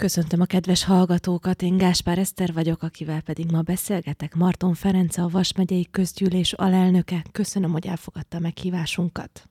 Köszöntöm a kedves hallgatókat, én Gáspár Eszter vagyok, akivel pedig ma beszélgetek. Marton Ferenc, a Vas megyei közgyűlés alelnöke. Köszönöm, hogy elfogadta meghívásunkat.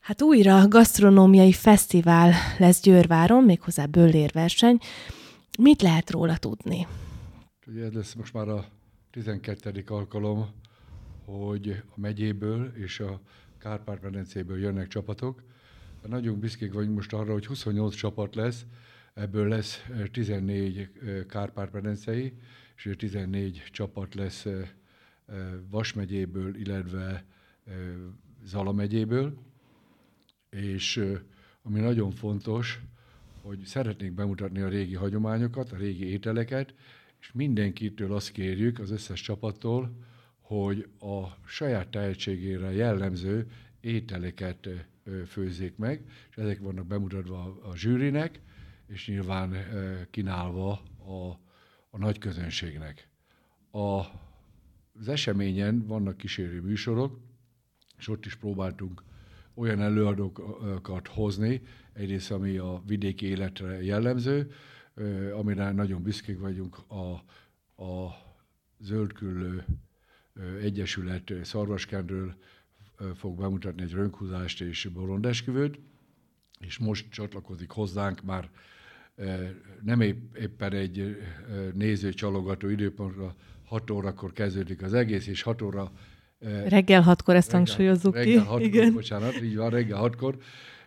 Hát újra gasztronómiai fesztivál lesz Győrváron, méghozzá bőlérverseny. Mit lehet róla tudni? Ugye ez lesz most már a 12. alkalom, hogy a megyéből és a Kárpát-medencéből jönnek csapatok. Nagyon büszkék vagyunk most arra, hogy 28 csapat lesz, ebből lesz 14 Kárpát-medencei, és 14 csapat lesz Vas megyéből, illetve Zala megyéből. És ami nagyon fontos, hogy szeretnénk bemutatni a régi hagyományokat, a régi ételeket, és mindenkitől azt kérjük, az összes csapattól, hogy a saját tehetségére jellemző ételeket főzzék meg, és ezek vannak bemutatva a zsűrinek, és nyilván kínálva a, a nagy közönségnek. A, az eseményen vannak kísérő műsorok, és ott is próbáltunk olyan előadókat hozni, egyrészt ami a vidéki életre jellemző, amire nagyon büszkék vagyunk, a, a Zöldküllő Egyesület Szarvaskendről fog bemutatni egy rönkhúzást és bolondesküvőt, és most csatlakozik hozzánk már nem épp, éppen egy néző csalogató időpontra, 6 órakor kezdődik az egész, és 6 óra... Reggel hatkor ezt reggel, hangsúlyozzuk reggel ki. Hatkor, Igen. Bocsánat, így van, reggel hatkor.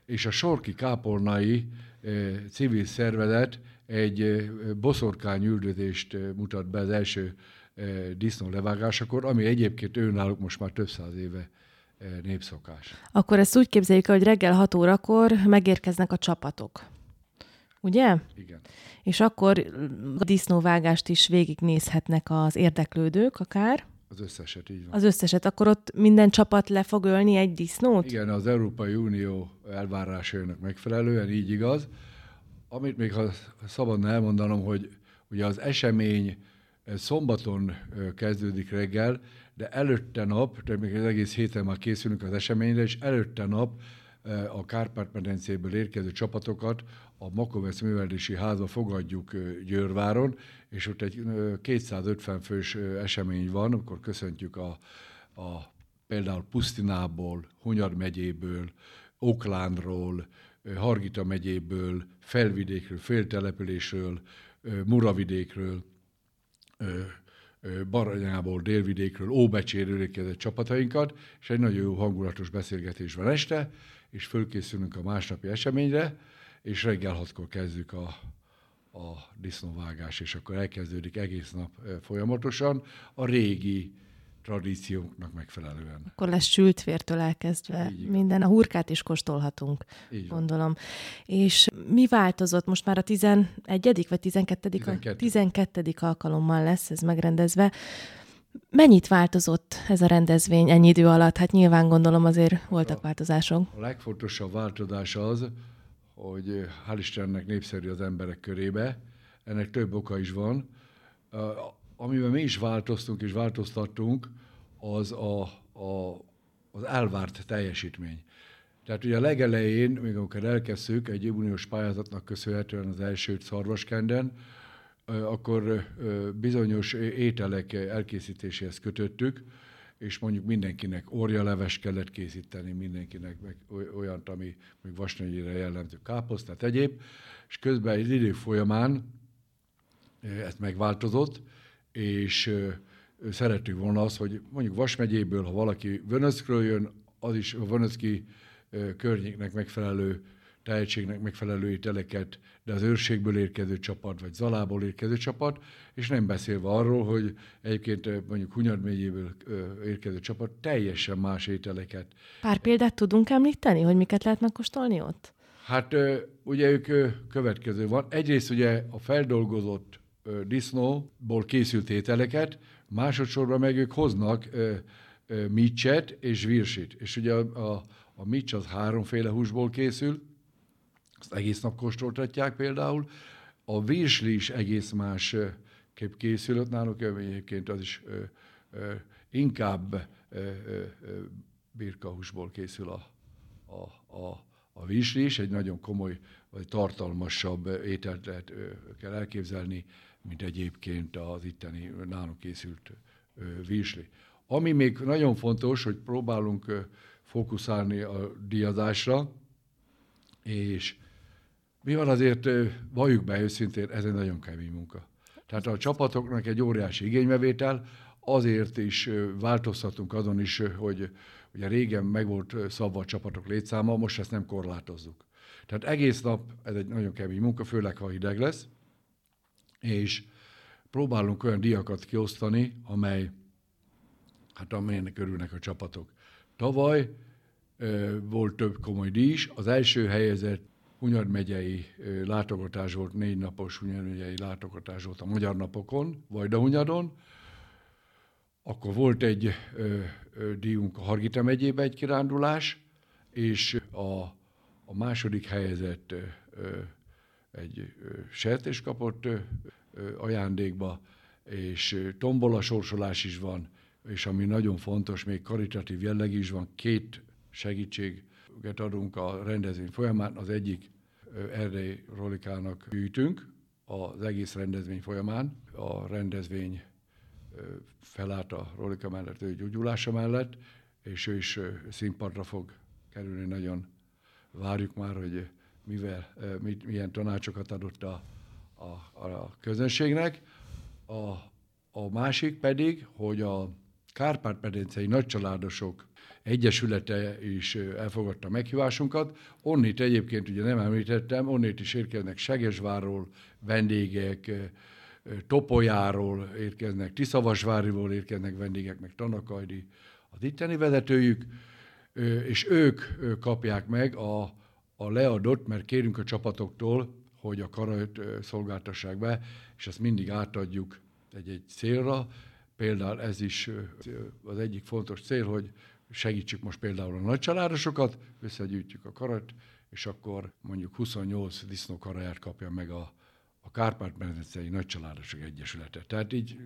És a Sorki Kápolnai civil szervezet egy boszorkány üldözést mutat be az első disznó levágásakor, ami egyébként ő náluk most már több száz éve népszokás. Akkor ezt úgy képzeljük, hogy reggel 6 órakor megérkeznek a csapatok. Ugye? Igen. És akkor a disznóvágást is végignézhetnek az érdeklődők akár. Az összeset, így van. Az összeset. Akkor ott minden csapat le fog ölni egy disznót? Igen, az Európai Unió elvárásainak megfelelően, így igaz. Amit még ha szabadna elmondanom, hogy ugye az esemény szombaton kezdődik reggel, de előtte nap, tehát még az egész héten már készülünk az eseményre, és előtte nap a Kárpát-medencéből érkező csapatokat a Makovec Művelési Házba fogadjuk Győrváron, és ott egy 250 fős esemény van, akkor köszöntjük a, a például Pusztinából, Hunyad megyéből, Oklándról, Hargita megyéből, Felvidékről, Féltelepülésről, Muravidékről, Baranyából, Délvidékről, Óbecséről érkezett csapatainkat, és egy nagyon jó hangulatos beszélgetés van este, és fölkészülünk a másnapi eseményre, és reggel hatkor kezdjük a, a disznóvágás, és akkor elkezdődik egész nap folyamatosan. A régi tradícióknak megfelelően. Akkor lesz sült vértől elkezdve Így minden, a hurkát is kóstolhatunk, Így gondolom. És mi változott? Most már a 11. vagy 12. 12. 12. alkalommal lesz ez megrendezve. Mennyit változott ez a rendezvény ennyi idő alatt? Hát nyilván gondolom azért voltak a, változások. A legfontosabb változás az, hogy hál' Istennek népszerű az emberek körébe. Ennek több oka is van. Amiben mi is változtunk és változtattunk, az a, a, az elvárt teljesítmény. Tehát ugye a legelején, még amikor elkezdtük, egy uniós pályázatnak köszönhetően az első Szarvaskenden, akkor bizonyos ételek elkészítéséhez kötöttük, és mondjuk mindenkinek orjaleves kellett készíteni, mindenkinek meg olyant, ami még vasnegyére jellemző káposztát, egyéb, és közben egy idő folyamán ez megváltozott, és szerettük volna az, hogy mondjuk Vas megyéből, ha valaki Vönöckről jön, az is a Vönöcki környéknek megfelelő tehetségnek megfelelő ételeket, de az őrségből érkező csapat, vagy Zalából érkező csapat, és nem beszélve arról, hogy egyébként mondjuk Hunyad megyéből érkező csapat teljesen más ételeket. Pár példát tudunk említeni, hogy miket lehet megkóstolni ott? Hát ugye ők következő van. Egyrészt ugye a feldolgozott disznóból készült ételeket, másodszorban meg ők hoznak micset és virsit. És ugye a, a, a mics az háromféle húsból készül, azt egész nap kóstoltatják például. A virsli is egész más kép készülött náluk, egyébként az is ö, ö, inkább ö, ö, birkahúsból készül a, a, a, a vízsli is, egy nagyon komoly, vagy tartalmasabb ételt lehet, kell elképzelni, mint egyébként az itteni nálunk készült vízsli. Ami még nagyon fontos, hogy próbálunk fókuszálni a díjazásra, és mi van azért, valljuk be őszintén, ez egy nagyon kemény munka. Tehát a csapatoknak egy óriási igénybevétel, azért is változtatunk azon is, hogy ugye régen meg volt szabva a csapatok létszáma, most ezt nem korlátozzuk. Tehát egész nap ez egy nagyon kemény munka, főleg ha hideg lesz, és próbálunk olyan diakat kiosztani, amely, hát amelynek örülnek a csapatok. Tavaly volt több komoly díj is. Az első helyezett Hunyad megyei látogatás volt, négy napos Hunyad megyei látogatás volt a Magyar Napokon, Vajdahunyadon. Akkor volt egy ö, ö, díjunk a Hargita megyébe egy kirándulás, és a, a második helyezett ö, ö, egy sertés kapott ajándékba, és tombola sorsolás is van, és ami nagyon fontos, még karitatív jelleg is van, két segítséget adunk a rendezvény folyamán. Az egyik Erdély Rolikának gyűjtünk az egész rendezvény folyamán. A rendezvény felállt a Rolika mellett, ő gyógyulása mellett, és ő is színpadra fog kerülni. Nagyon várjuk már, hogy mivel, milyen tanácsokat adott a, a, a közönségnek. A, a másik pedig, hogy a Kárpát-medencei nagycsaládosok Egyesülete is elfogadta meghívásunkat. Onnit egyébként ugye nem említettem, onnit is érkeznek Segesvárról vendégek, Topolyáról érkeznek, Tiszavasváriból érkeznek vendégek, meg Tanakajdi az itteni vezetőjük, és ők kapják meg a, a leadott, mert kérünk a csapatoktól, hogy a karajt szolgáltassák be, és ezt mindig átadjuk egy-egy célra. Például ez is az egyik fontos cél, hogy segítsük most például a nagycsaládosokat, összegyűjtjük a karat, és akkor mondjuk 28 disznókaraját kapja meg a, a Kárpát-medencei Nagycsaládosok Egyesülete. Tehát így,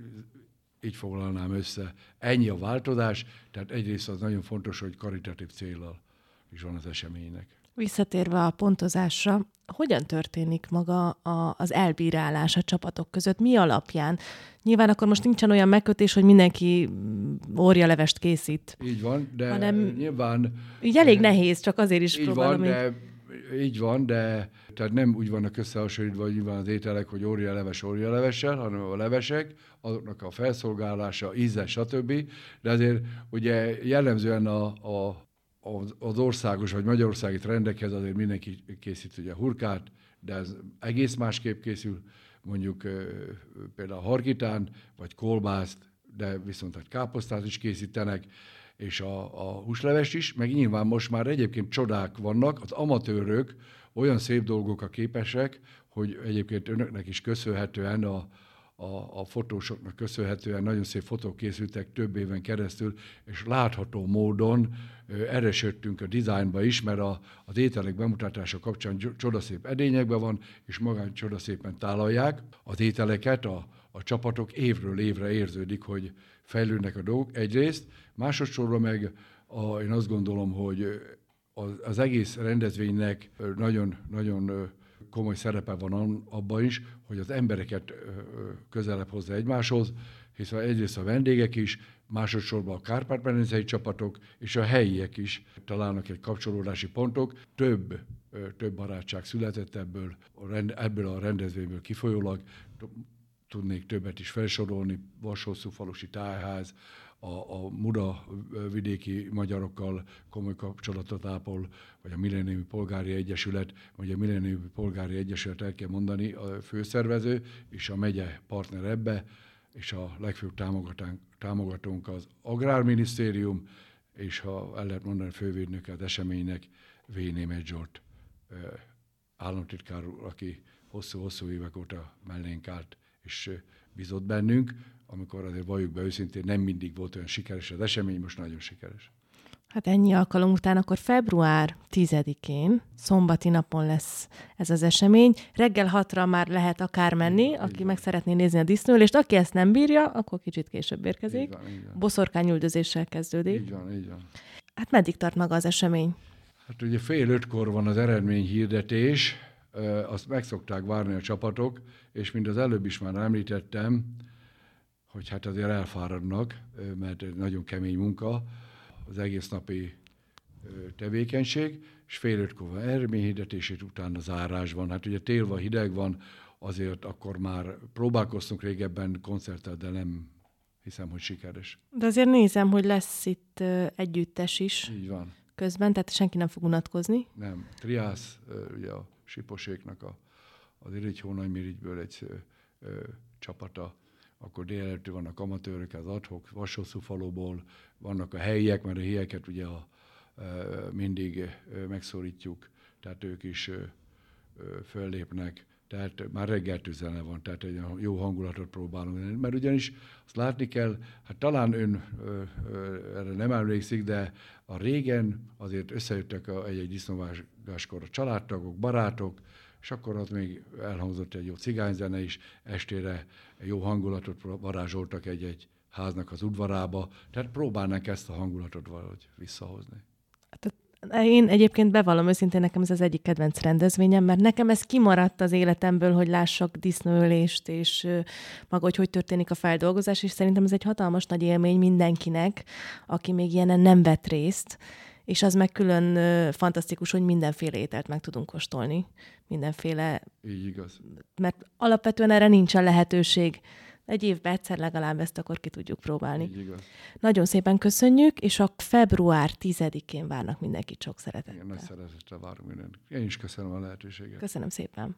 így foglalnám össze. Ennyi a változás, tehát egyrészt az nagyon fontos, hogy karitatív célral is van az eseménynek. Visszatérve a pontozásra, hogyan történik maga a, az elbírálás a csapatok között? Mi alapján? Nyilván akkor most nincsen olyan megkötés, hogy mindenki órialevest készít. Így van, de hanem nyilván... Így elég nehéz, csak azért is így próbálom. Van, de, így van, de tehát nem úgy vannak összehasonlítva nyilván az ételek, hogy órialeves órialevessel, hanem a levesek, azoknak a felszolgálása, íze, stb. De azért ugye jellemzően a, a az országos vagy magyarországi trendekhez azért mindenki készít ugye hurkát, de ez egész másképp készül, mondjuk például harkitán, vagy kolbászt, de viszont egy káposztát is készítenek, és a, a húsleves is, meg nyilván most már egyébként csodák vannak, az amatőrök olyan szép dolgokra képesek, hogy egyébként önöknek is köszönhetően a, a, a fotósoknak köszönhetően nagyon szép fotók készültek több éven keresztül, és látható módon erősödtünk a dizájnba is, mert a, az ételek bemutatása kapcsán csodaszép edényekben van, és magán csodaszépen tálalják az ételeket, a, a csapatok évről évre érződik, hogy fejlődnek a dolgok egyrészt, másodszorban meg a, én azt gondolom, hogy az, az egész rendezvénynek nagyon, nagyon komoly szerepe van abban is, hogy az embereket közelebb hozza egymáshoz, hiszen egyrészt a vendégek is, másodszorban a kárpát csapatok és a helyiek is találnak egy kapcsolódási pontok. Több, több barátság született ebből ebből a rendezvényből kifolyólag. Tudnék többet is felsorolni, Vashosszú falusi tájház, a, a Muda vidéki magyarokkal komoly kapcsolatot ápol, vagy a Millenniumi Polgári Egyesület, vagy a Millenniumi Polgári Egyesület el kell mondani, a főszervező, és a megye partner ebbe, és a legfőbb támogatónk az Agrárminisztérium, és ha el lehet mondani, fővédnök az eseménynek, V. Németh Zsolt államtitkár úr, aki hosszú-hosszú évek óta mellénk állt, és bizott bennünk, amikor azért valljuk be őszintén, nem mindig volt olyan sikeres az esemény, most nagyon sikeres. Hát ennyi alkalom után akkor február 10-én, szombati napon lesz ez az esemény. Reggel hatra már lehet akár menni, aki meg szeretné nézni a disznőlést. Aki ezt nem bírja, akkor kicsit később érkezik. Így van, így van. Boszorkányüldözéssel kezdődik. Így van, így van. Hát meddig tart maga az esemény? Hát ugye fél ötkor van az eredményhirdetés, azt meg szokták várni a csapatok, és mint az előbb is már említettem, hogy hát azért elfáradnak, mert nagyon kemény munka, az egész napi tevékenység, és fél ötkor van eredményhirdetését, utána zárás van. Hát ugye tél van, hideg van, azért akkor már próbálkoztunk régebben koncerttel, de nem hiszem, hogy sikeres. De azért nézem, hogy lesz itt együttes is. Így van. Közben, tehát senki nem fog unatkozni. Nem. Triász, ugye a Siposéknak a, az Irigy Hónagymirigyből egy ö, ö, csapata, akkor délelőtt vannak amatőrök, az adhok, Vashosszú faluból, vannak a helyiek, mert a helyieket ugye a, mindig ö, megszólítjuk, tehát ők is föllépnek tehát már reggel tüzene van, tehát egy jó hangulatot próbálunk. Mert ugyanis azt látni kell, hát talán ön ö, ö, erre nem emlékszik, de a régen azért összejöttek a, egy-egy disznóvágáskor a családtagok, barátok, és akkor ott még elhangzott egy jó cigányzene is, estére jó hangulatot varázsoltak egy-egy háznak az udvarába, tehát próbálnak ezt a hangulatot valahogy visszahozni. Én egyébként bevallom őszintén, nekem ez az egyik kedvenc rendezvényem, mert nekem ez kimaradt az életemből, hogy lássak disznőlést, és maga, hogy hogy történik a feldolgozás, és szerintem ez egy hatalmas nagy élmény mindenkinek, aki még ilyenen nem vett részt, és az meg külön fantasztikus, hogy mindenféle ételt meg tudunk kóstolni. Mindenféle... Így igaz. Mert alapvetően erre nincsen lehetőség egy évben egyszer legalább ezt akkor ki tudjuk próbálni. Így igaz. Nagyon szépen köszönjük, és a február 10-én várnak mindenkit sok szeretettel. Igen, nagy szeretettel várunk mindenkit. Én is köszönöm a lehetőséget. Köszönöm szépen.